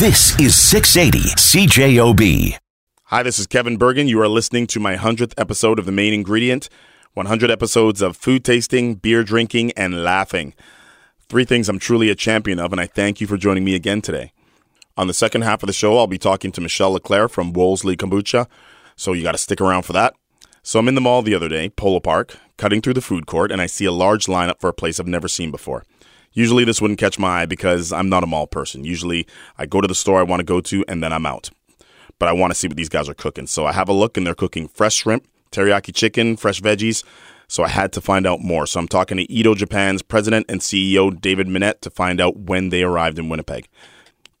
This is 680 CJOB. Hi, this is Kevin Burgin. You are listening to my 100th episode of The Main Ingredient 100 episodes of food tasting, beer drinking, and laughing. Three things I'm truly a champion of, and I thank you for joining me again today. On the second half of the show, I'll be talking to Michelle Leclerc from Wolseley Kombucha, so you got to stick around for that. So I'm in the mall the other day, Polo Park, cutting through the food court, and I see a large lineup for a place I've never seen before. Usually this wouldn't catch my eye because I'm not a mall person. Usually I go to the store I want to go to and then I'm out. But I want to see what these guys are cooking. So I have a look and they're cooking fresh shrimp, teriyaki chicken, fresh veggies. So I had to find out more. So I'm talking to Edo Japan's president and CEO David Minnett to find out when they arrived in Winnipeg.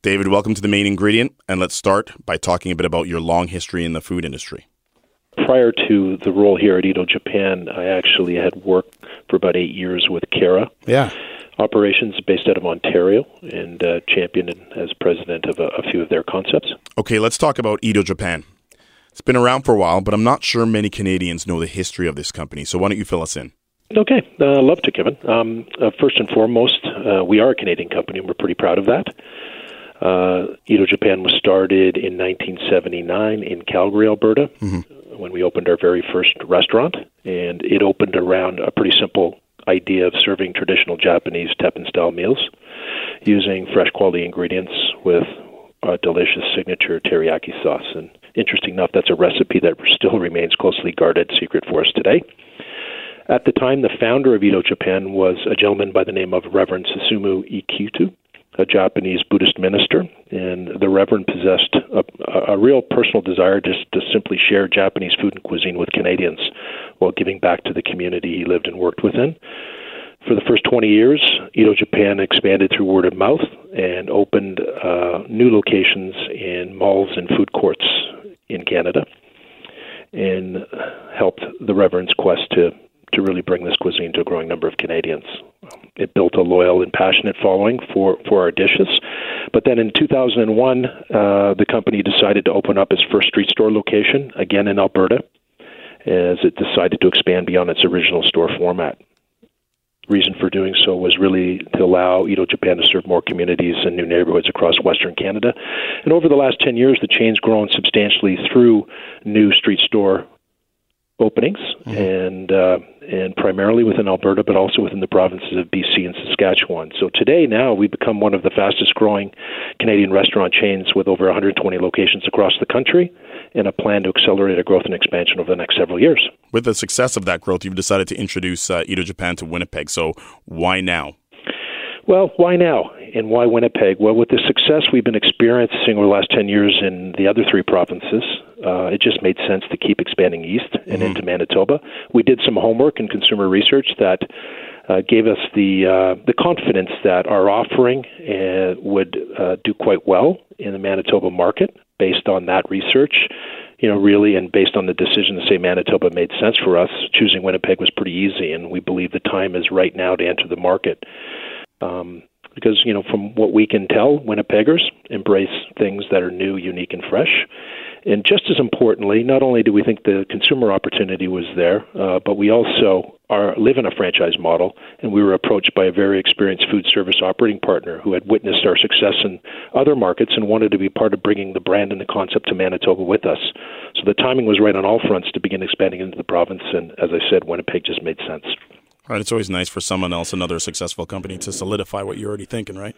David, welcome to the main ingredient. And let's start by talking a bit about your long history in the food industry. Prior to the role here at Edo Japan, I actually had worked for about eight years with Cara. Yeah operations based out of Ontario and uh, championed as president of a, a, few of their concepts. Okay, let's talk about Edo Japan. It's been around for a while, but I'm not sure many Canadians know the history of this company. So why don't you fill us in? Okay, uh, love to, Kevin. Um, uh, first and foremost, uh, we are a Canadian company, and we're pretty proud of that. Uh, Edo Japan was started in 1979 in Calgary, Alberta, mm-hmm. when we opened our very first restaurant, and it opened around a pretty simple idea of serving traditional Japanese teppan style meals using fresh quality ingredients with a delicious signature teriyaki sauce. And interesting enough, that's a recipe that still remains closely guarded secret for us today. At the time, the founder of Edo Japan was a gentleman by the name of Reverend Susumu Ikuta, a Japanese Buddhist minister, and the Reverend possessed a, a real personal desire just to simply share Japanese food and cuisine with Canadians while giving back to the community he lived and worked within. For the first 20 years, Edo Japan expanded through word of mouth and opened uh, new locations in malls and food courts in Canada and helped the Reverend's quest to, to really bring this cuisine to a growing number of Canadians. It built a loyal and passionate following for, for our dishes. But then in 2001, uh, the company decided to open up its first street store location, again in Alberta, as it decided to expand beyond its original store format. Reason for doing so was really to allow Edo Japan to serve more communities and new neighborhoods across Western Canada. And over the last 10 years, the chain's grown substantially through new street store openings, mm-hmm. and uh, and primarily within Alberta, but also within the provinces of BC and Saskatchewan. So today, now we've become one of the fastest growing Canadian restaurant chains with over 120 locations across the country, and a plan to accelerate our growth and expansion over the next several years. With the success of that growth, you've decided to introduce uh, Edo Japan to Winnipeg. So why now? Well, why now? And why Winnipeg? Well, with the success we've been experiencing over the last 10 years in the other three provinces, uh, it just made sense to keep expanding east and mm-hmm. into Manitoba. We did some homework and consumer research that uh, gave us the uh, the confidence that our offering uh, would uh, do quite well in the Manitoba market based on that research. You know, really, and based on the decision to say Manitoba made sense for us, choosing Winnipeg was pretty easy, and we believe the time is right now to enter the market. Um, because you know, from what we can tell, Winnipeggers embrace things that are new, unique, and fresh. And just as importantly, not only do we think the consumer opportunity was there, uh, but we also are live in a franchise model, and we were approached by a very experienced food service operating partner who had witnessed our success in other markets and wanted to be part of bringing the brand and the concept to Manitoba with us. So the timing was right on all fronts to begin expanding into the province, and as I said, Winnipeg just made sense. Right, it's always nice for someone else, another successful company, to solidify what you're already thinking, right?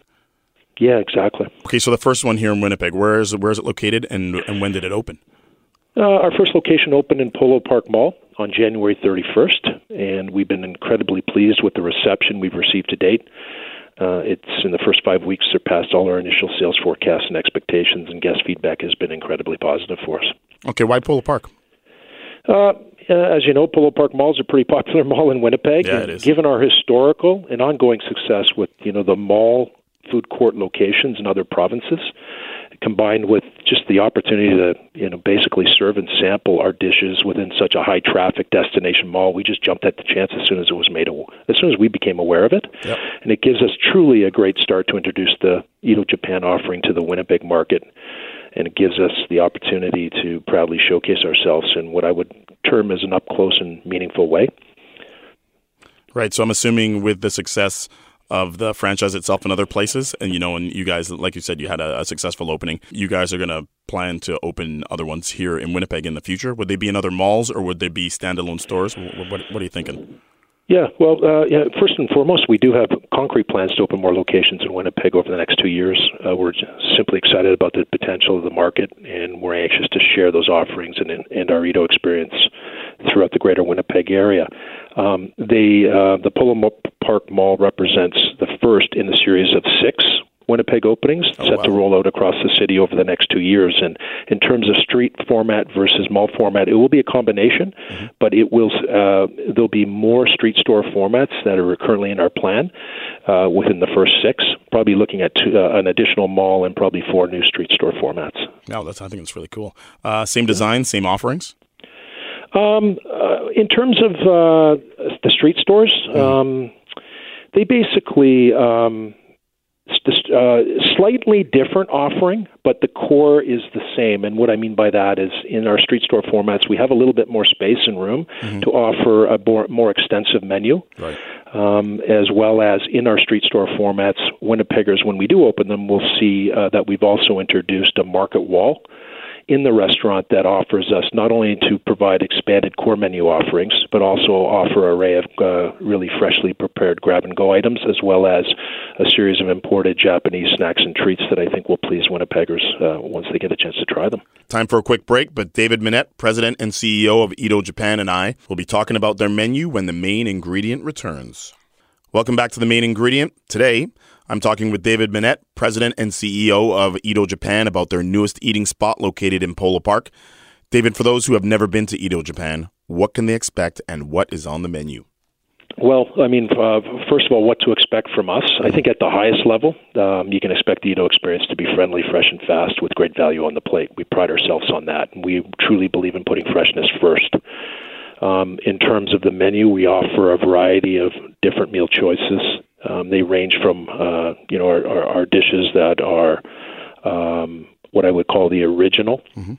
Yeah, exactly. Okay, so the first one here in Winnipeg, where is it, where is it located, and and when did it open? Uh, our first location opened in Polo Park Mall on January 31st, and we've been incredibly pleased with the reception we've received to date. Uh, it's in the first five weeks surpassed all our initial sales forecasts and expectations, and guest feedback has been incredibly positive for us. Okay, why Polo Park? Uh, uh, as you know, Polo Park Mall is a pretty popular mall in Winnipeg. Yeah, it is. Given our historical and ongoing success with you know the mall food court locations in other provinces, combined with just the opportunity to you know basically serve and sample our dishes within such a high traffic destination mall, we just jumped at the chance as soon as it was made as soon as we became aware of it, yep. and it gives us truly a great start to introduce the Edo Japan offering to the Winnipeg market. And it gives us the opportunity to proudly showcase ourselves in what I would term as an up close and meaningful way. Right. So I'm assuming with the success of the franchise itself in other places. And you know, and you guys, like you said, you had a, a successful opening. You guys are going to plan to open other ones here in Winnipeg in the future. Would they be in other malls or would they be standalone stores? What, what, what are you thinking? Yeah, well, uh, yeah, first and foremost, we do have concrete plans to open more locations in Winnipeg over the next two years. Uh, we're simply excited about the potential of the market, and we're anxious to share those offerings and, and our Edo experience throughout the greater Winnipeg area. Um, the uh, the Polo Park Mall represents the first in the series of six Winnipeg openings oh, set wow. to roll out across the city over the next two years. And in terms of street format versus mall format, it will be a combination, mm-hmm. but it will uh, there'll be more street store formats that are currently in our plan uh, within the first six. Probably looking at two, uh, an additional mall and probably four new street store formats. No, that's I think it's really cool. Uh, same design, same offerings. Um, uh, in terms of uh, the street stores, mm-hmm. um, they basically. Um, uh, slightly different offering, but the core is the same. And what I mean by that is in our street store formats, we have a little bit more space and room mm-hmm. to offer a more, more extensive menu. Right. Um, as well as in our street store formats, Winnipeggers, when we do open them, we'll see uh, that we've also introduced a market wall in the restaurant that offers us not only to provide expanded core menu offerings, but also offer an array of uh, really freshly prepared grab and go items, as well as a series of imported Japanese snacks and treats that I think will please Winnipeggers uh, once they get a chance to try them. Time for a quick break, but David Minnett, President and CEO of Edo Japan, and I will be talking about their menu when the main ingredient returns. Welcome back to the main ingredient. Today, I'm talking with David Minnett, President and CEO of Edo Japan, about their newest eating spot located in Polo Park. David, for those who have never been to Edo Japan, what can they expect and what is on the menu? Well, I mean, uh, first of all, what to expect from us? I think at the highest level, um, you can expect the Edo experience to be friendly, fresh, and fast with great value on the plate. We pride ourselves on that. We truly believe in putting freshness first. Um, in terms of the menu, we offer a variety of different meal choices um, they range from uh, you know our, our, our, dishes that are um, what I would call the original. Mm-hmm.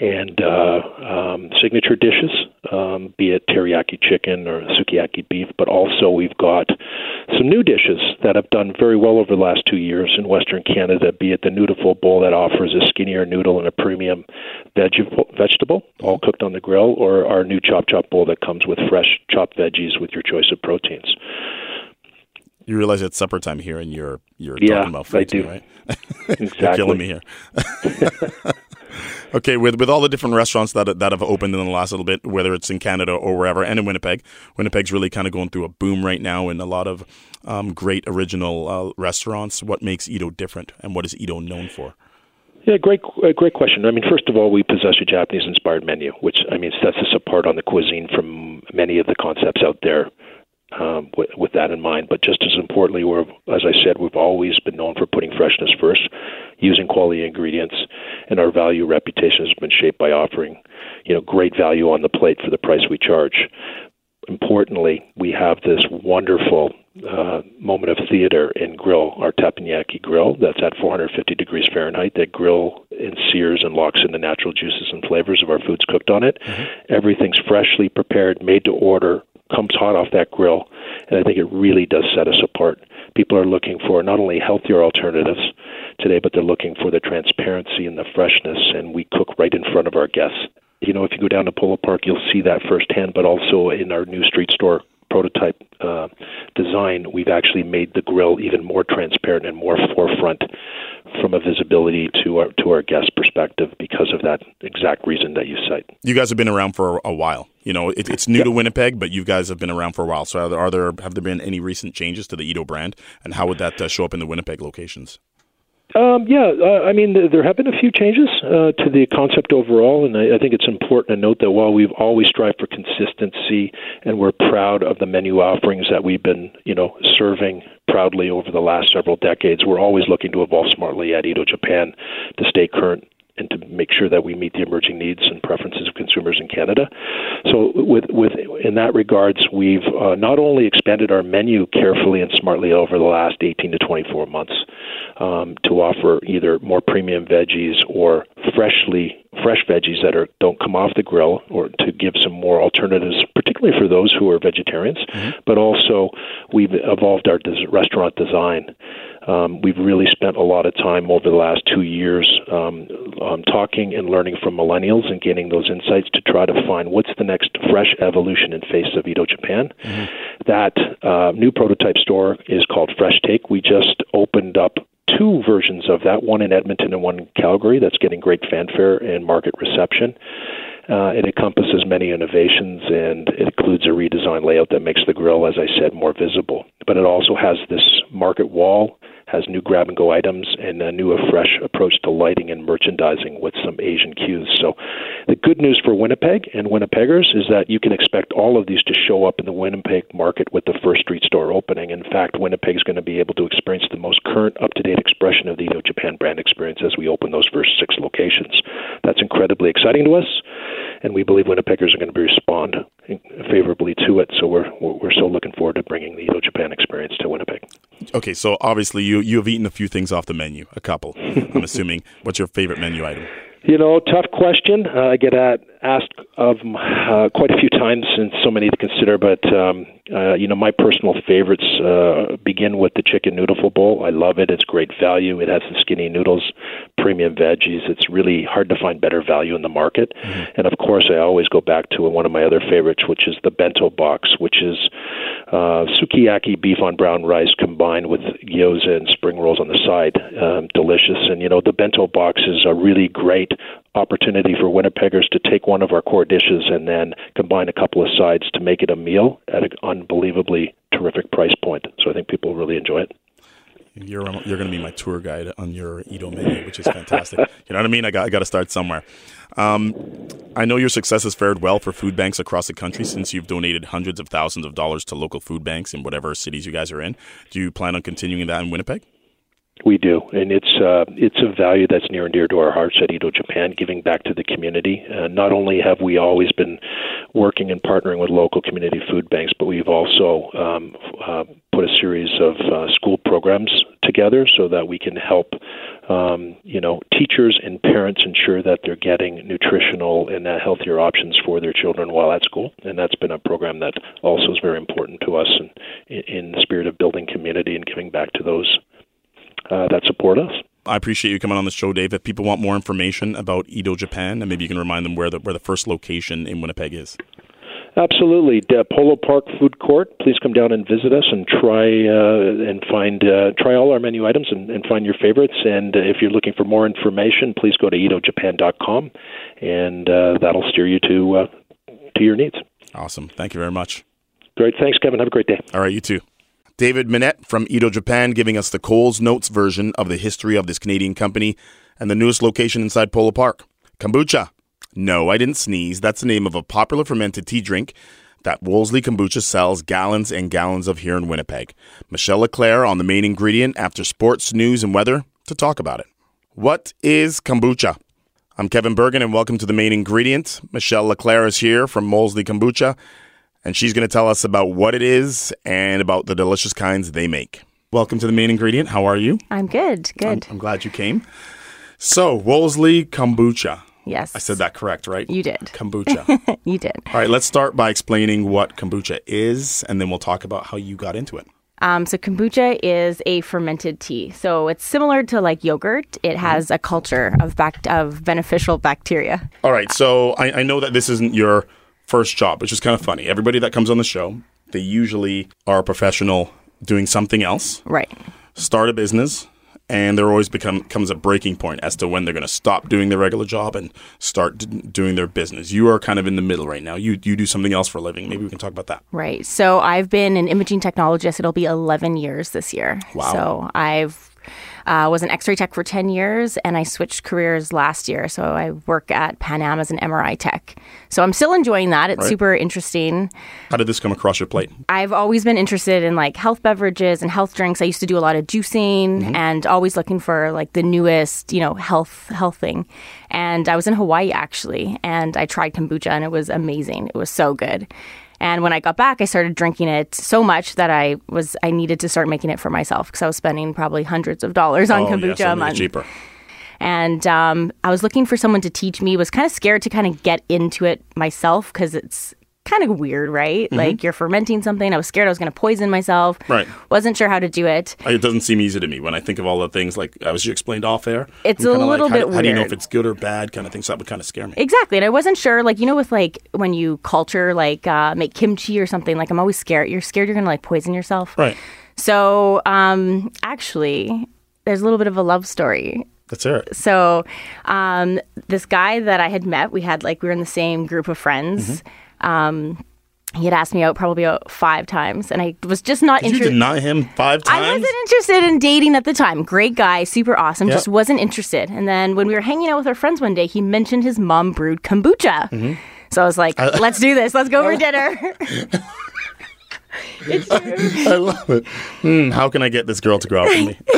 And uh, um, signature dishes, um, be it teriyaki chicken or sukiyaki beef, but also we've got some new dishes that have done very well over the last two years in Western Canada, be it the Noodleful Bowl that offers a skinnier noodle and a premium veg- vegetable, all cooked on the grill, or our new Chop Chop Bowl that comes with fresh chopped veggies with your choice of proteins. You realize it's supper time here, and you're you're yeah, talking about food. Too, right? Exactly. you're killing me here. okay, with with all the different restaurants that that have opened in the last little bit, whether it's in Canada or wherever, and in Winnipeg, Winnipeg's really kind of going through a boom right now, and a lot of um, great original uh, restaurants. What makes Edo different, and what is Edo known for? Yeah, great, uh, great question. I mean, first of all, we possess a Japanese-inspired menu, which I mean sets us apart on the cuisine from many of the concepts out there um, with, with that in mind. But just as importantly, we're, as I said, we've always been known for putting freshness first, using quality ingredients, and our value reputation has been shaped by offering, you know, great value on the plate for the price we charge. Importantly, we have this wonderful uh, moment of theater and grill, our teppanyaki grill that's at 450 degrees Fahrenheit. That grill and sears and locks in the natural juices and flavors of our foods cooked on it. Mm-hmm. Everything's freshly prepared, made to order, comes hot off that grill, and I think it really does set us apart. People are looking for not only healthier alternatives today, but they're looking for the transparency and the freshness, and we cook right in front of our guests. You know, if you go down to Polo Park, you'll see that firsthand, but also in our new street store prototype uh, design, we've actually made the grill even more transparent and more forefront from a visibility to our to our guest perspective because of that exact reason that you cite. You guys have been around for a while. You know, it, it's new yeah. to Winnipeg, but you guys have been around for a while. So, are there, are there have there been any recent changes to the Edo brand, and how would that uh, show up in the Winnipeg locations? Um, yeah, uh, I mean, there have been a few changes uh, to the concept overall, and I, I think it's important to note that while we've always strived for consistency and we're proud of the menu offerings that we've been, you know, serving proudly over the last several decades, we're always looking to evolve smartly at Edo Japan to stay current and to make sure that we meet the emerging needs and preferences of consumers in Canada. So, with with in that regards, we've uh, not only expanded our menu carefully and smartly over the last 18 to 24 months um, to offer either more premium veggies or freshly fresh veggies that are don't come off the grill, or to give some more alternatives, particularly for those who are vegetarians. Mm-hmm. But also, we've evolved our des- restaurant design. Um, we've really spent a lot of time over the last two years um, um, talking and learning from millennials and gaining those insights to try to find what's the next fresh evolution in face of Edo Japan. Mm-hmm. That uh, new prototype store is called Fresh Take. We just opened up two versions of that, one in Edmonton and one in Calgary. That's getting great fanfare and market reception. Uh, it encompasses many innovations and it includes a redesigned layout that makes the grill, as I said, more visible. But it also has this market wall has new grab and go items and a new, fresh approach to lighting and merchandising with some Asian cues. So, the good news for Winnipeg and Winnipeggers is that you can expect all of these to show up in the Winnipeg market with the first street store opening. In fact, Winnipeg is going to be able to experience the most current, up to date expression of the Edo Japan brand experience as we open those first six locations. That's incredibly exciting to us and we believe Winnipeggers are going to respond favorably to it. So we're we're still looking forward to bringing the Edo Japan experience to Winnipeg. Okay, so obviously you you have eaten a few things off the menu, a couple. I'm assuming. What's your favorite menu item? You know, tough question. Uh, I get at, asked of uh, quite a few times, and so many to consider. But um, uh, you know, my personal favorites uh, begin with the chicken noodle bowl. I love it. It's great value. It has the skinny noodles, premium veggies. It's really hard to find better value in the market. Mm-hmm. And of course, I always go back to one of my other favorites, which is the bento box, which is uh, sukiyaki beef on brown rice combined with gyoza and spring rolls on the side. Um, delicious. And you know, the bento box is a really great opportunity for Winnipeggers to take one of our core dishes and then combine a couple of sides to make it a meal at an unbelievably terrific price point. So I think people really enjoy it. You're you're going to be my tour guide on your Edo menu, which is fantastic. you know what I mean? I got I got to start somewhere. Um, I know your success has fared well for food banks across the country since you've donated hundreds of thousands of dollars to local food banks in whatever cities you guys are in. Do you plan on continuing that in Winnipeg? We do, and it's uh, it's a value that's near and dear to our hearts at Edo Japan, giving back to the community. Uh, not only have we always been working and partnering with local community food banks, but we've also um, uh, put a series of uh, school programs together so that we can help, um, you know, teachers and parents ensure that they're getting nutritional and uh, healthier options for their children while at school. And that's been a program that also is very important to us, and in, in the spirit of building community and giving back to those uh, that support us. I appreciate you coming on the show, Dave. If people want more information about Edo Japan, and maybe you can remind them where the where the first location in Winnipeg is. Absolutely, De Polo Park Food Court. Please come down and visit us and try uh, and find uh, try all our menu items and, and find your favorites. And uh, if you're looking for more information, please go to edojapan.com, and uh, that'll steer you to uh, to your needs. Awesome. Thank you very much. Great. Thanks, Kevin. Have a great day. All right. You too. David Minnett from Edo Japan giving us the Coles Notes version of the history of this Canadian company and the newest location inside Polo Park. Kombucha. No, I didn't sneeze. That's the name of a popular fermented tea drink that Wolseley Kombucha sells gallons and gallons of here in Winnipeg. Michelle Leclaire on the main ingredient after sports, news, and weather to talk about it. What is kombucha? I'm Kevin Burgin, and welcome to the main ingredient. Michelle Leclaire is here from Wolseley Kombucha and she's going to tell us about what it is and about the delicious kinds they make. Welcome to the main ingredient. How are you? I'm good. Good. I'm, I'm glad you came. So, Wolseley Kombucha. Yes. I said that correct, right? You did. Kombucha. you did. All right, let's start by explaining what kombucha is, and then we'll talk about how you got into it. Um, so kombucha is a fermented tea. So it's similar to like yogurt. It has a culture of bac- of beneficial bacteria. All right. So I, I know that this isn't your first job, which is kind of funny. Everybody that comes on the show, they usually are a professional doing something else, right? Start a business, and there always become, comes a breaking point as to when they're going to stop doing their regular job and start d- doing their business. You are kind of in the middle right now. You you do something else for a living. Maybe we can talk about that. Right. So I've been an imaging technologist. It'll be 11 years this year. Wow. So I've uh, was an X-ray tech for 10 years, and I switched careers last year. So I work at Pan Am as an MRI tech. So I'm still enjoying that. It's right. super interesting. How did this come across your plate? I've always been interested in like health beverages and health drinks. I used to do a lot of juicing mm-hmm. and always looking for like the newest, you know, health health thing. And I was in Hawaii actually, and I tried kombucha, and it was amazing. It was so good. And when I got back, I started drinking it so much that I was I needed to start making it for myself because I was spending probably hundreds of dollars on oh, kombucha yeah, a month. Cheaper. And um, I was looking for someone to teach me. Was kind of scared to kind of get into it myself because it's kind of weird, right? Mm-hmm. Like you're fermenting something. I was scared I was going to poison myself. Right. Wasn't sure how to do it. It doesn't seem easy to me when I think of all the things like as you explained off air. It's I'm a little like, how, bit How do you know if it's good or bad kind of thing? So that would kind of scare me. Exactly. And I wasn't sure, like, you know, with like when you culture, like, uh, make kimchi or something, like, I'm always scared. You're scared you're going to like poison yourself. Right. So, um, actually, there's a little bit of a love story. Let's hear it. So, um, this guy that I had met, we had like, we were in the same group of friends. Mm-hmm. Um, he had asked me out probably about five times, and I was just not Did you interested. deny him five times? I wasn't interested in dating at the time. Great guy, super awesome, Yeah. just wasn't interested. And then when we were hanging out with our friends one day, he mentioned his mom brewed kombucha. Mm-hmm. So I was like, let's do this. Let's go for dinner. I love it. Hmm, how can I get this girl to grow up with me?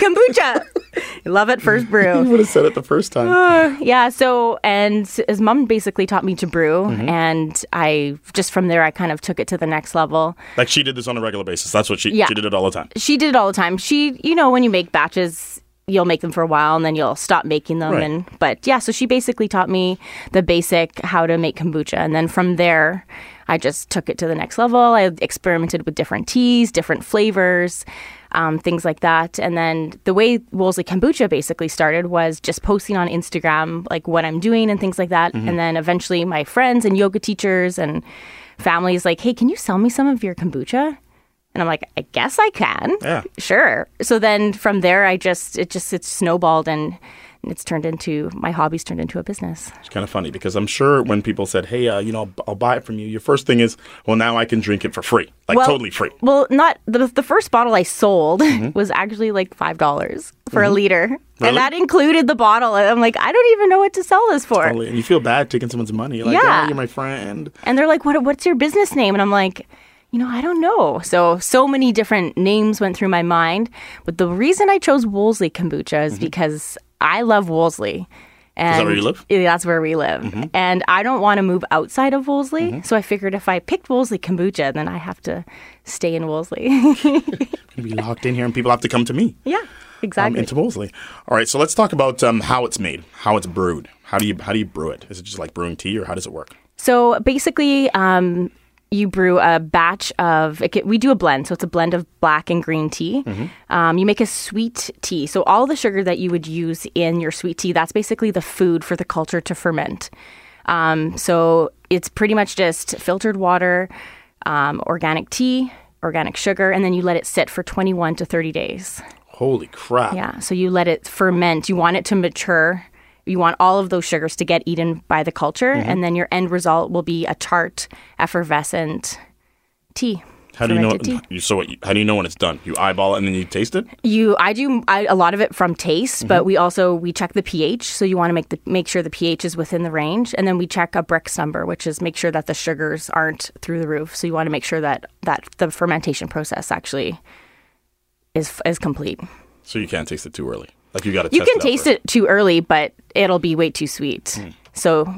kombucha. Love it first you brew. would have said it the first time. Yeah, so and his mom basically taught me to brew Mm-hmm. and I just from there I kind of took it to the next level. like she did this on a regular basis. That's what she Yeah. she did it all the time. She did it all the time. She, you know, when you make batches, you'll make them for a while and then you'll stop making them Right. and but yeah, so she basically taught me the basic how to make kombucha and then from there I just took it to the next level. I experimented with different teas, different flavors, um, things like that. And then the way Wolseley Kombucha basically started was just posting on Instagram like what I'm doing and things like that. And then eventually my friends and yoga teachers and families like, "Hey, can you sell me some of your kombucha?" And I'm like, I guess I can. Yeah. Sure. So then from there, I just, it just, it's snowballed and it's turned into, my hobbies turned into a business. It's kind of funny because I'm sure when people said, "Hey, uh, you know, I'll, I'll buy it from you," your first thing is, "Well, now I can drink it for free, like Well- totally free." Well, not, the, the first bottle I sold Mm-hmm. was actually like $5 for a liter. Really? And that included the bottle. I'm like, I don't even know what to sell this for. Totally. And you feel bad taking someone's money. You're like, Yeah. "Oh, you're my friend." And they're like, what, what's your business name? And I'm like, you know, I don't know. So, so many different names went through my mind. But the reason I chose Wolseley Kombucha is because I love Wolseley. And Mm-hmm. where you live? Mm-hmm. That's where we live. And I don't want to move outside of Wolseley. So I figured if I picked Wolseley Kombucha, then I have to stay in Wolseley. Be locked in here, and people have to come to me. yeah, Um, exactly. into Wolseley. All right, so let's talk about um, how it's made, how it's brewed. How do you how do you brew it? Is it just like brewing tea, or how does it work? So basically, um, you brew a batch of. It we do a blend, so it's a blend of black and green tea. Um, you make a sweet tea. So all the sugar that you would use in your sweet tea, that's basically the food for the culture to ferment. Um, so it's pretty much just filtered water, um, organic tea, organic sugar, and then you let it sit for 21 to 30 days. Holy crap! Yeah. So you let it ferment. You want it to mature. You want all of those sugars to get eaten by the culture, Mm-hmm. and then your end result will be a tart, effervescent tea. How do you know? You, so what, how do you know when it's done? You eyeball it and then you taste it. You, I do I, a lot of it from taste, Mm-hmm. but we also we check the pH. So you want to make the make sure the pH is within the range, and then we check a Brix number, which is make sure that the sugars aren't through the roof. So you want to make sure that that the fermentation process actually is is complete. So you can't taste it too early. Like you got to. You can taste it too early, but it'll be way too sweet. So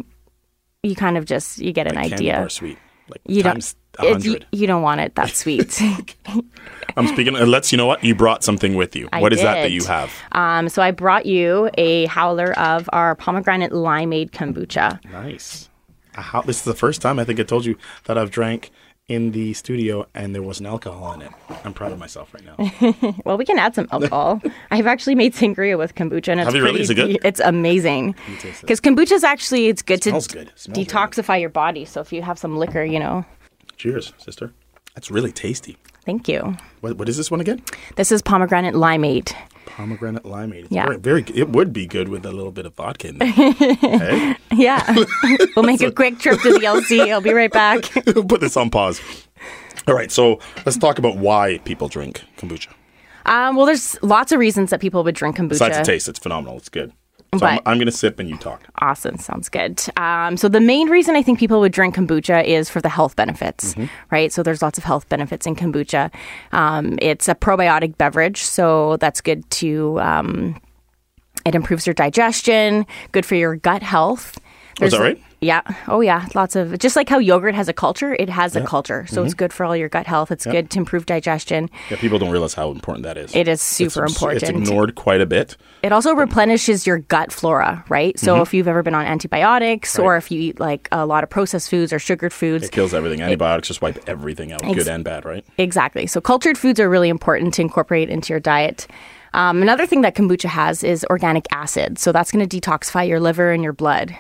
you kind of just you get an Candy idea. bar sweet. Like You times don't. it- you, you don't want it that sweet. I'm speaking. Uh, let's. You know what? You brought something with you. I What is that that you have? um, so I brought you a howler of our pomegranate limeade kombucha. Nice. How, this is the first time I think I told you that I've drank in the studio and there wasn't alcohol in it. I'm proud of myself right now. Well, we can add some alcohol. I've actually made sangria with kombucha, and it's Have you really? pretty. Is it good? It's amazing because kombucha is actually it's good smells to good. It smells really detoxify your body. So if you have some liquor, you know. Cheers, sister. That's really tasty. Thank you. What, what is this one again? This is pomegranate limeade. Pomegranate limeade. It's Yeah. Very, very. It would be good with a little bit of vodka in there. Yeah, we'll make a quick trip to the LC. I'll be right back. Put this on pause. All right, so let's talk about why people drink kombucha. Um, well, there's lots of reasons that people would drink kombucha. Besides the taste, it's phenomenal. It's good. So I'm, I'm going to sip and you talk. Awesome. Sounds good. Um, so the main reason I think people would drink kombucha is for the health benefits, Mm-hmm. right? So there's lots of health benefits in kombucha. Um, it's a probiotic beverage, so that's good to. Um, it improves your digestion, good for your gut health. Was that There's- right? Yeah. Oh, yeah. Lots of just like how yogurt has a culture, it has a culture. So it's Mm-hmm. good for all your gut health. It's good to improve digestion. Yeah, people don't realize how important that is. It is super It's- important. It's ignored quite a bit. It also replenishes your gut flora, right? So if you've ever been on antibiotics or Mm-hmm. If you eat like a lot of processed foods or sugared foods, It kills everything. Antibiotics just wipe everything out, Ex- good and bad, right? Exactly. So cultured foods are really important to incorporate into your diet. Um, another thing that kombucha has is organic acid. So that's going to detoxify your liver and your blood.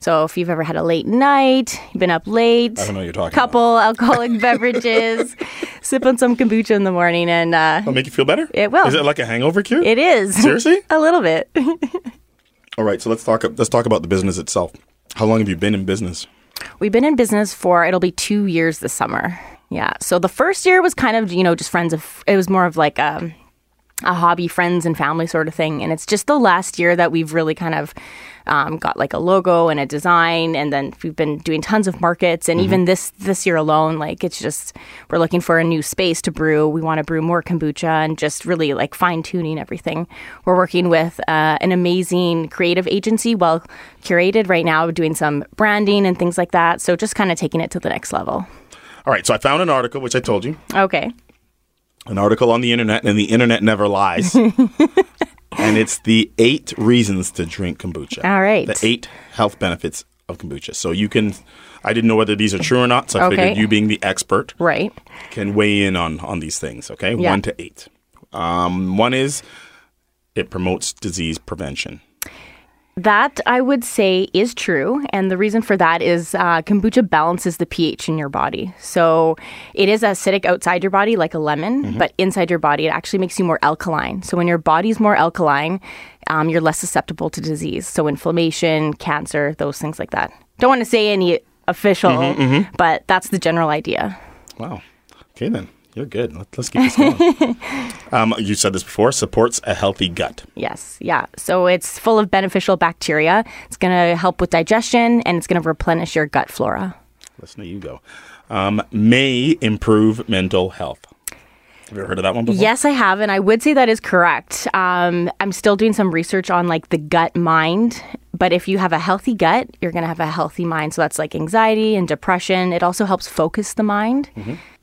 So if you've ever had a late night, you've been up late, I don't know what you're talking couple alcoholic beverages, sip on some kombucha in the morning, and uh, It'll make you feel better? It will. Is it like a hangover cure? it is Seriously? a little bit. All right, so let's talk let's talk about the business itself. How long have you been in business? We've been in business for it'll be two years this summer. Yeah. So the first year was kind of you know just friends of it was more of like a a hobby, friends and family sort of thing. And it's just the last year that we've really kind of um, got like a logo and a design, and then we've been doing tons of markets. And even this this year alone, like it's just we're looking for a new space to brew. We want to brew more kombucha and just really like fine tuning everything. We're working with uh, an amazing creative agency, well curated right now, doing some branding and things like that. So just kind of taking it to the next level. All right, so I found an article which I told you, Okay. An article on the internet, and the internet never lies. and it's the eight reasons to drink kombucha. All right. The eight health benefits of kombucha. So you can, I didn't know whether these are true or not, so I Okay. figured you being the expert Right. can weigh in on, on these things, okay? Yeah. One to eight. Um, one is it promotes disease prevention. That I would say is true. And the reason for that is uh, kombucha balances the pH in your body. So it is acidic outside your body, like a lemon, but inside your body, it actually makes you more alkaline. So when your body's more alkaline, um, you're less susceptible to disease. So inflammation, cancer, those things like that. Don't want to say any official, but that's the general idea. Wow. Okay, then. You're good. Let, let's keep this going. um, you said this before supports a healthy gut. Yes, yeah. So it's full of beneficial bacteria. It's going to help with digestion and it's going to replenish your gut flora. Listen to you go. Um, may improve mental health. Have you ever heard of that one before? Yes, I have, and I would say that is correct. Um, I'm still doing some research on like the gut mind, but if you have a healthy gut, you're going to have a healthy mind. So that's like anxiety and depression. It also helps focus the mind.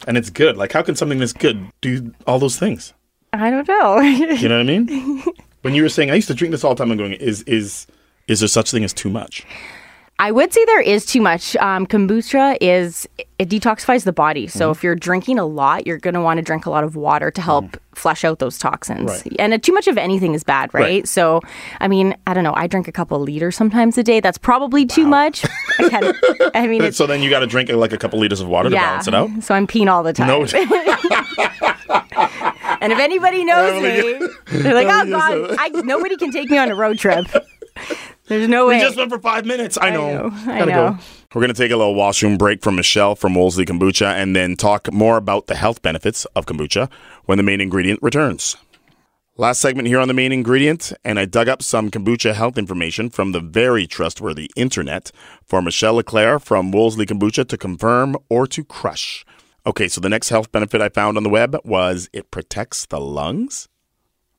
And it's good. Like, how can something that's good do all those things? I don't know. You know what I mean? when you were saying, I used to drink this all the time, I'm going, is, is, is there such thing as too much? I would say there is too much. Um, kombucha is it detoxifies the body. So if you're drinking a lot, you're going to want to drink a lot of water to help flush out those toxins. Right. And too much of anything is bad, right? Right. So, I mean, I don't know. I drink a couple liters sometimes a day. That's probably too much. I, I mean, So then you got to drink like a couple liters of water to balance it out? So I'm peeing all the time. No. And if anybody knows me, they're like, "Oh God, I, nobody can take me on a road trip." There's no we way. We just went for five minutes. I know. know, I know. go. We're going to take a little washroom break from Michelle from Wolseley Kombucha and then talk more about the health benefits of kombucha when the main ingredient returns. Last segment here on the main ingredient, and I dug up some kombucha health information from the very trustworthy internet for Michelle Leclerc from Wolseley Kombucha to confirm or to crush. Okay, so the next health benefit I found on the web was it protects the lungs.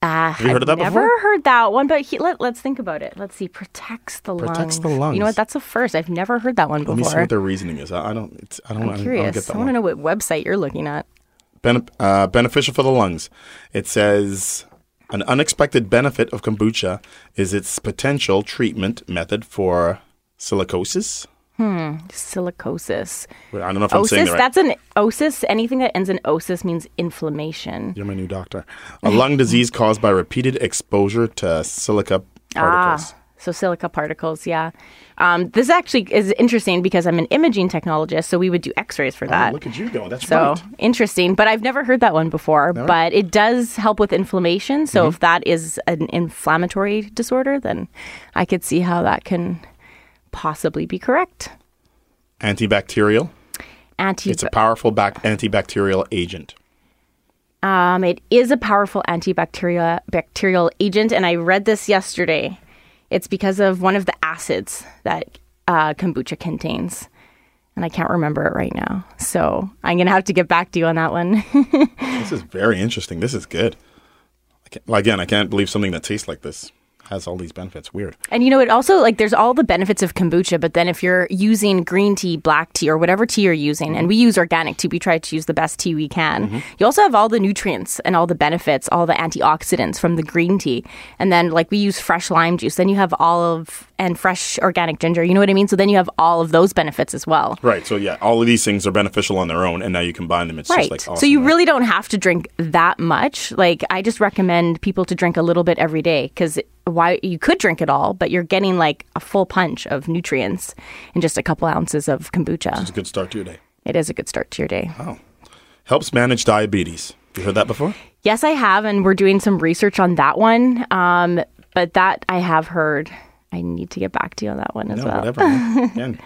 Ah, you heard of that never before? heard that one, but he, let, let's think about it. Let's see. Protects the lungs. Protects the lungs. You know what? That's a first. I've never heard that one before. Let me see what their reasoning is. I I don't. It's, I don't. I'm don't, I don't curious. get that I want to know what website you're looking at. Bene- uh, beneficial for the lungs. It says an unexpected benefit of kombucha is its potential treatment method for silicosis. Silicosis. Wait, I don't know if I'm saying that right. That's an osis. Anything that ends in osis means inflammation. You're my new doctor. A lung disease caused by repeated exposure to silica particles. Ah, so silica particles, yeah. Um, this actually is interesting because I'm an imaging technologist, so we would do X-rays for Oh, that. look at you go. That's so right. interesting, but I've never heard that one before. But it does help with inflammation. So Mm-hmm. if that is an inflammatory disorder, then I could see how that can possibly be correct. Antibacterial. Anti, It's a powerful bac- antibacterial agent. um, it is a powerful antibacterial bacterial agent, and I read this yesterday. It's because of one of the acids that uh, kombucha contains. And I can't remember it right now. So I'm going to have to get back to you on that one. This is very interesting. This is good. I again, I can't believe something that tastes like this has all these benefits. Weird. And you know, it also like there's all the benefits of kombucha, but then if you're using green tea, black tea, or whatever tea you're using, and we use organic tea, we try to use the best tea we can. Mm-hmm. You also have all the nutrients and all the benefits, all the antioxidants from the green tea, and then like we use fresh lime juice. Then you have olive and fresh organic ginger. You know what I mean? So then you have all of those benefits as well. Right. So yeah, all of these things are beneficial on their own, and now you combine them. It's Right. just like awesome, so you right? really don't have to drink that much. Like I just recommend people to drink a little bit every day because why you could drink it all, but you're getting like a full punch of nutrients in just a couple ounces of kombucha. It's a good start to your day. It is a good start to your day. Oh. Helps manage diabetes. You heard that before? Yes, I have, and we're doing some research on that one. Um, but that I have heard. I need to get back to you on that one as No, well. whatever. Again,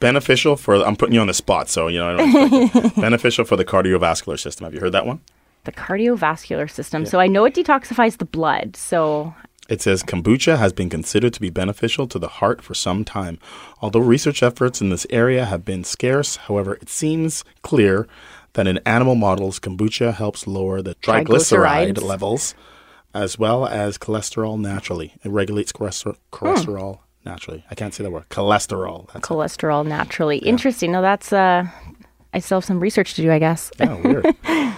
beneficial for. I'm putting you on the spot, so you know. Beneficial for the cardiovascular system. Have you heard that one? The cardiovascular system. So I know it detoxifies the blood. So It says kombucha has been considered to be beneficial to the heart for some time. Although research efforts in this area have been scarce, however, it seems clear that in animal models, kombucha helps lower the triglyceride levels as well as cholesterol naturally. It regulates cholesterol, cholesterol naturally. I can't say that word. Cholesterol. Cholesterol naturally. Interesting. No, that's uh, I still have some research to do, I guess. yeah, weird.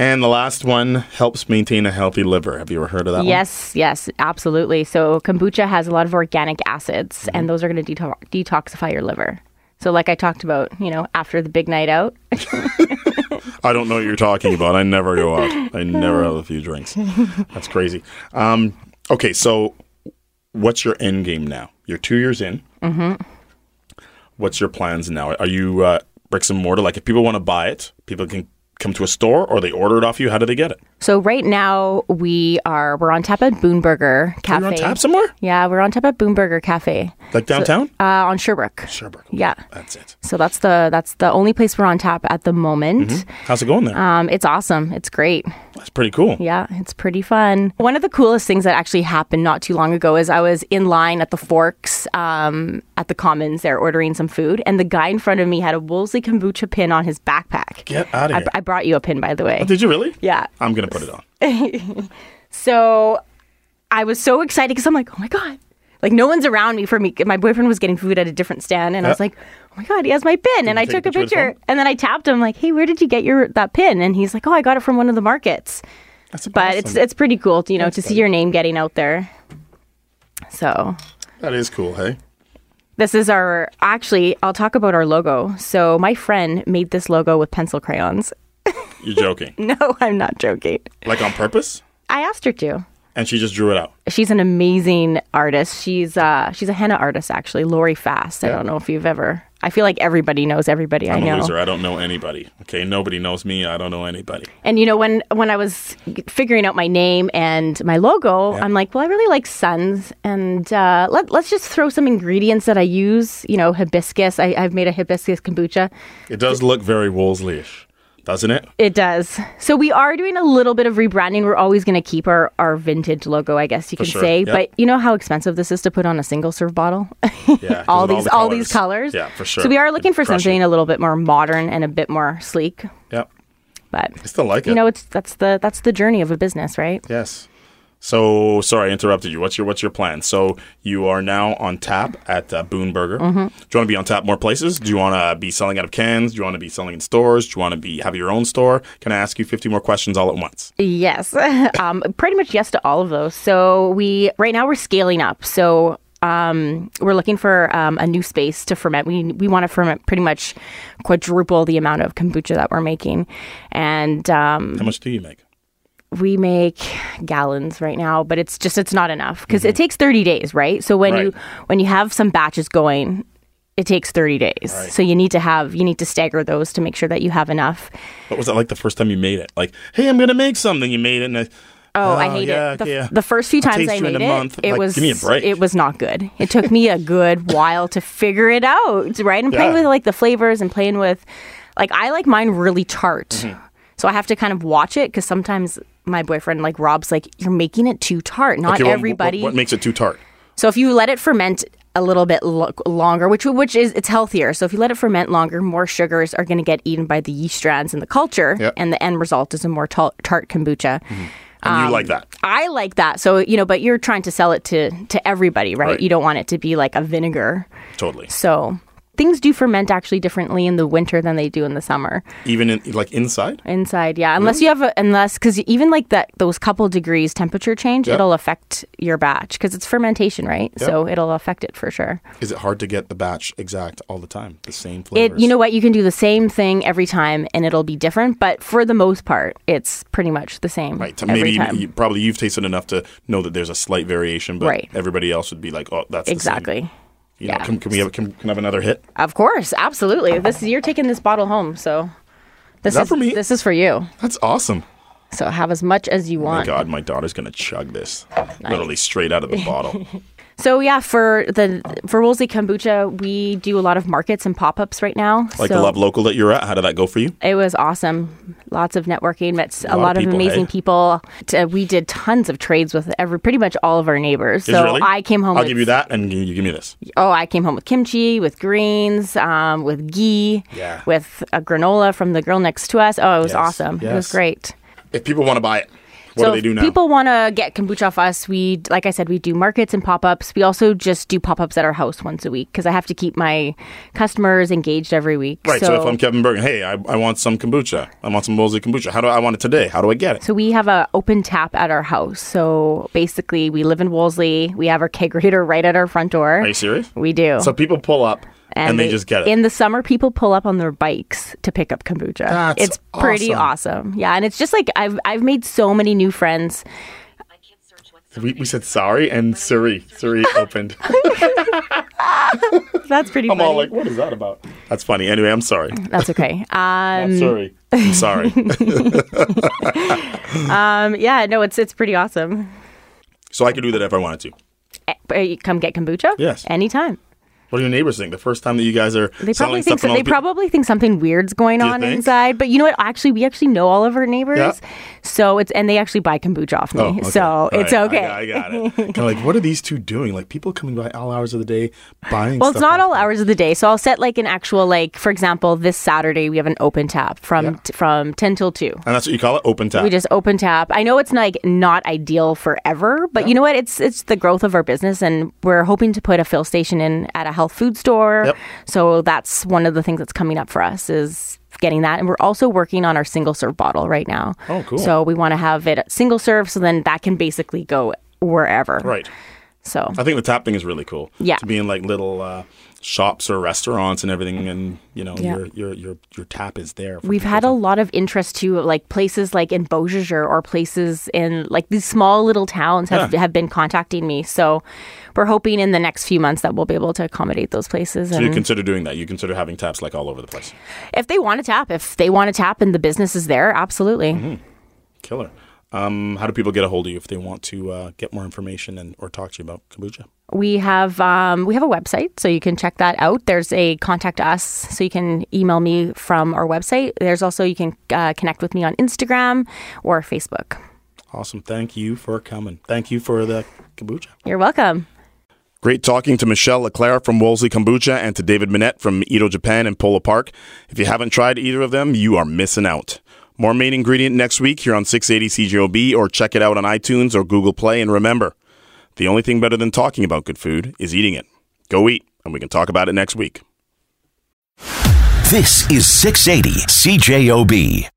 and the last one helps maintain a healthy liver. Have you ever heard of that one? Yes, yes, absolutely. So kombucha has a lot of organic acids, Mm-hmm. and those are going to deto- detoxify your liver. So, like I talked about, you know, after the big night out, I don't know what you're talking about. I never go out. I never have a few drinks. That's crazy. Um, okay, so what's your end game now? You're two years in. Mm-hmm. What's your plans now? Are you uh, bricks and mortar? Like, if people want to buy it, people can come to a store or they order it off you. How do they get it? So right now we are we're on tap at Boonburger Cafe. You're on tap somewhere? Yeah, we're on tap at Boonburger Cafe Like downtown? uh, on Sherbrooke. Sherbrooke. Yeah. That's it. So that's the that's the only place we're on tap at the moment. How's it going there? Um, it's awesome. It's great. That's pretty cool. Yeah, it's pretty fun. One of the coolest things that actually happened not too long ago is I was in line at the Forks um, at the Commons there ordering some food, and the guy in front of me had a Wolseley kombucha pin on his backpack. Get out of here. I brought you a pin, by the way. Did you really? Yeah. I'm going to put it on. So I was so excited because I'm like, oh my God. Like no one's around me for me. My boyfriend was getting food at a different stand, and I was like, "Oh my god, he has my pin!" And I took a picture with the picture, phone? and then I tapped him like, "Hey, where did you get your that pin?" And he's like, "Oh, I got it from one of the markets." That's But it's awesome. it's pretty cool, you know, to see your name getting out there. So that is cool, hey? this is our actually. I'll talk about our logo. So my friend made this logo with pencil crayons. You're joking. No, I'm not joking. like on purpose? I asked her to. And she just drew it out. She's an amazing artist. She's uh she's a henna artist actually, Lori Fast. I don't know if you've ever. I feel like everybody knows everybody I I'm a loser. I don't know anybody. Okay, nobody knows me. I don't know anybody. And you know when when I was figuring out my name and my logo, I'm like, well, I really like suns, and uh, let let's just throw some ingredients that I use. You know, hibiscus. I, I've made a hibiscus kombucha. It does look very Wolseley-ish, doesn't it? It does. So we are doing a little bit of rebranding. We're always going to keep our, our vintage logo, I guess you could sure. say. Yep. But you know how expensive this is to put on a single serve bottle? Yeah. all these all, these colors. Yeah, for sure. So we are looking It'd for something you. a little bit more modern and a bit more sleek. Yeah, But I still like it. you know, it's that's the that's the journey of a business, right? yes. So sorry, I interrupted you. What's your what's your plan? So you are now on tap at uh, Boonburger. Mm-hmm. Do you want to be on tap more places? Do you want to be selling out of cans? Do you want to be selling in stores? Do you want to be have your own store? Can I ask you 50 more questions all at once? Yes, um, pretty much yes to all of those. So we right now we're scaling up. So um, we're looking for um, a new space to ferment. We we want to ferment pretty much quadruple the amount of kombucha that we're making, and um, How much do you make? We make gallons right now, but it's just it's not enough because it takes 30 days, right? So when you Mm-hmm. When you have some batches going, it takes 30 days. So you need to have you need to stagger those to make sure that you have enough. What was that like the first time you made it? Like, hey, I'm gonna make something. You made it, and I, Oh, I hate yeah, it. The, yeah. the first few times I made it, month. it Like, was give me a break. it was not good. It took me a good while to figure it out, right? And playing with like the flavors and playing with like I like mine really tart. Mm-hmm. So I have to kind of watch it because sometimes my boyfriend like Rob's like you're making it too tart. Not Okay, what- everybody. What, what makes it too tart? So if you let it ferment a little bit lo- longer, which which is it's healthier. So if you let it ferment longer, more sugars are going to get eaten by the yeast strands in the culture, Yep. and the end result is a more tal- tart kombucha. Mm-hmm. And you um, like that. I like that. So, you know, but you're trying to sell it to to everybody, right? Right. You don't want it to be like a vinegar. Totally. So, things do ferment actually differently in the winter than they do in the summer. Even in like inside? Inside, yeah. Unless you have a, unless cuz even like that those couple degrees temperature change, Yeah. it'll affect your batch cuz it's fermentation, right? Yeah. So, it'll affect it for sure. Is it hard to get the batch exact all the time? The same It you know what, you can do the same thing every time and it'll be different, but for the most part, it's pretty much the same Right. Maybe time. you, probably you've tasted enough to know that there's a slight variation, but Right. everybody else would be like, "Oh, that's the same." exactly. You know, Yeah. can, can we have can, can have another hit? Of course, absolutely. This is you're taking this bottle home, so this that for me? This is for you. That's awesome. So have as much as you want. Oh my. God, my daughter's gonna chug this literally straight out of the bottle. So yeah, for the for Wolseley Kombucha, we do a lot of markets and pop ups right now. Like so the Love Local that you're at. How did that go for you? It was awesome. Lots of networking. Met a lot lot, of people, amazing hey? people. T- we did tons of trades with every, pretty much all of our neighbors. So really? I came home. I'll with, give you that, and you, give me this. Oh, I came home with kimchi, with greens, um, with ghee, Yeah. with a granola from the girl next to us. Oh, it was Yes, awesome. It was great. If people want to buy it, what so do they do now? people want to get kombucha off us, we, like I said, we do markets and pop ups. We also just do pop ups at our house once a week because I have to keep my customers engaged every week. right. So, if I'm Kevin Burgin, hey, I, I want some kombucha. I want some Wolseley kombucha. How do I want it today? How do I get it? So we have a open tap at our house. So basically, we live in Wolseley. We have our kegerator right at our front door. Are you serious? We do. So people pull up and, they, just get it. In the summer, people pull up on their bikes to pick up kombucha. That's it's pretty awesome. Yeah, and it's just like I've I've made so many new friends. we, we said sorry, and Suri Suri opened. That's pretty cool. I'm funny. all like, what is that about? That's funny. Anyway, I'm sorry. That's okay. Um, sorry. I'm sorry. um, yeah, no, it's it's pretty awesome. so I could do that if I wanted to. Eh, but you Come get kombucha. Yes. anytime. What do your neighbors think? The first time that you guys are They probably think so, they pe- probably think something weird's going you on think? inside. But you know what? Actually, we actually know all of our neighbors, Yeah. so it's and they actually buy kombucha off me, Oh, okay. so All it's right. okay. I, I got it. kind of like, what are these two doing? Like people coming by all hours of the day buying. Well, it's not all hours of the day. So I'll set like an actual like, for example, this Saturday we have an open tap from Yeah. t- from ten till two. and that's what you call it, open tap. We just open tap. I know it's like not ideal forever, but you know what? It's it's the growth of our business, and we're hoping to put a fill station in at a health food store. Yep. So that's one of the things that's coming up for us is getting that, and we're also working on our single serve bottle right now. Oh, cool. So we want to have it single serve, so then that can basically go wherever. right. So I think the tap thing is really cool. Yeah. To be in like little uh, shops or restaurants and everything, and you know Yeah. your your your your tap is there. We've had a lot of interest too, like places like in Beaujeu or places in like these small little towns have, Yeah. have been contacting me. So we're hoping in the next few months that we'll be able to accommodate those places. So And you consider doing that? You consider having taps like all over the place? if they want to tap, if they want to tap and the business is there, absolutely. Mm-hmm. Killer. Um, how do people get a hold of you if they want to uh, get more information and or talk to you about kombucha? We have um, we have a website, so you can check that out. There's a contact us, so you can email me from our website. There's also you can uh, connect with me on Instagram or Facebook. Awesome. Thank you for coming. Thank you for the kombucha. You're welcome. Great talking to Michelle Leclerc from Wolseley Kombucha and to David Minnett from Edo Japan in Polo Park. If you haven't tried either of them, you are missing out. More main ingredient next week here on 680 CJOB or check it out on iTunes or Google Play. And remember, the only thing better than talking about good food is eating it. Go eat, and we can talk about it next week. This is 680 CJOB.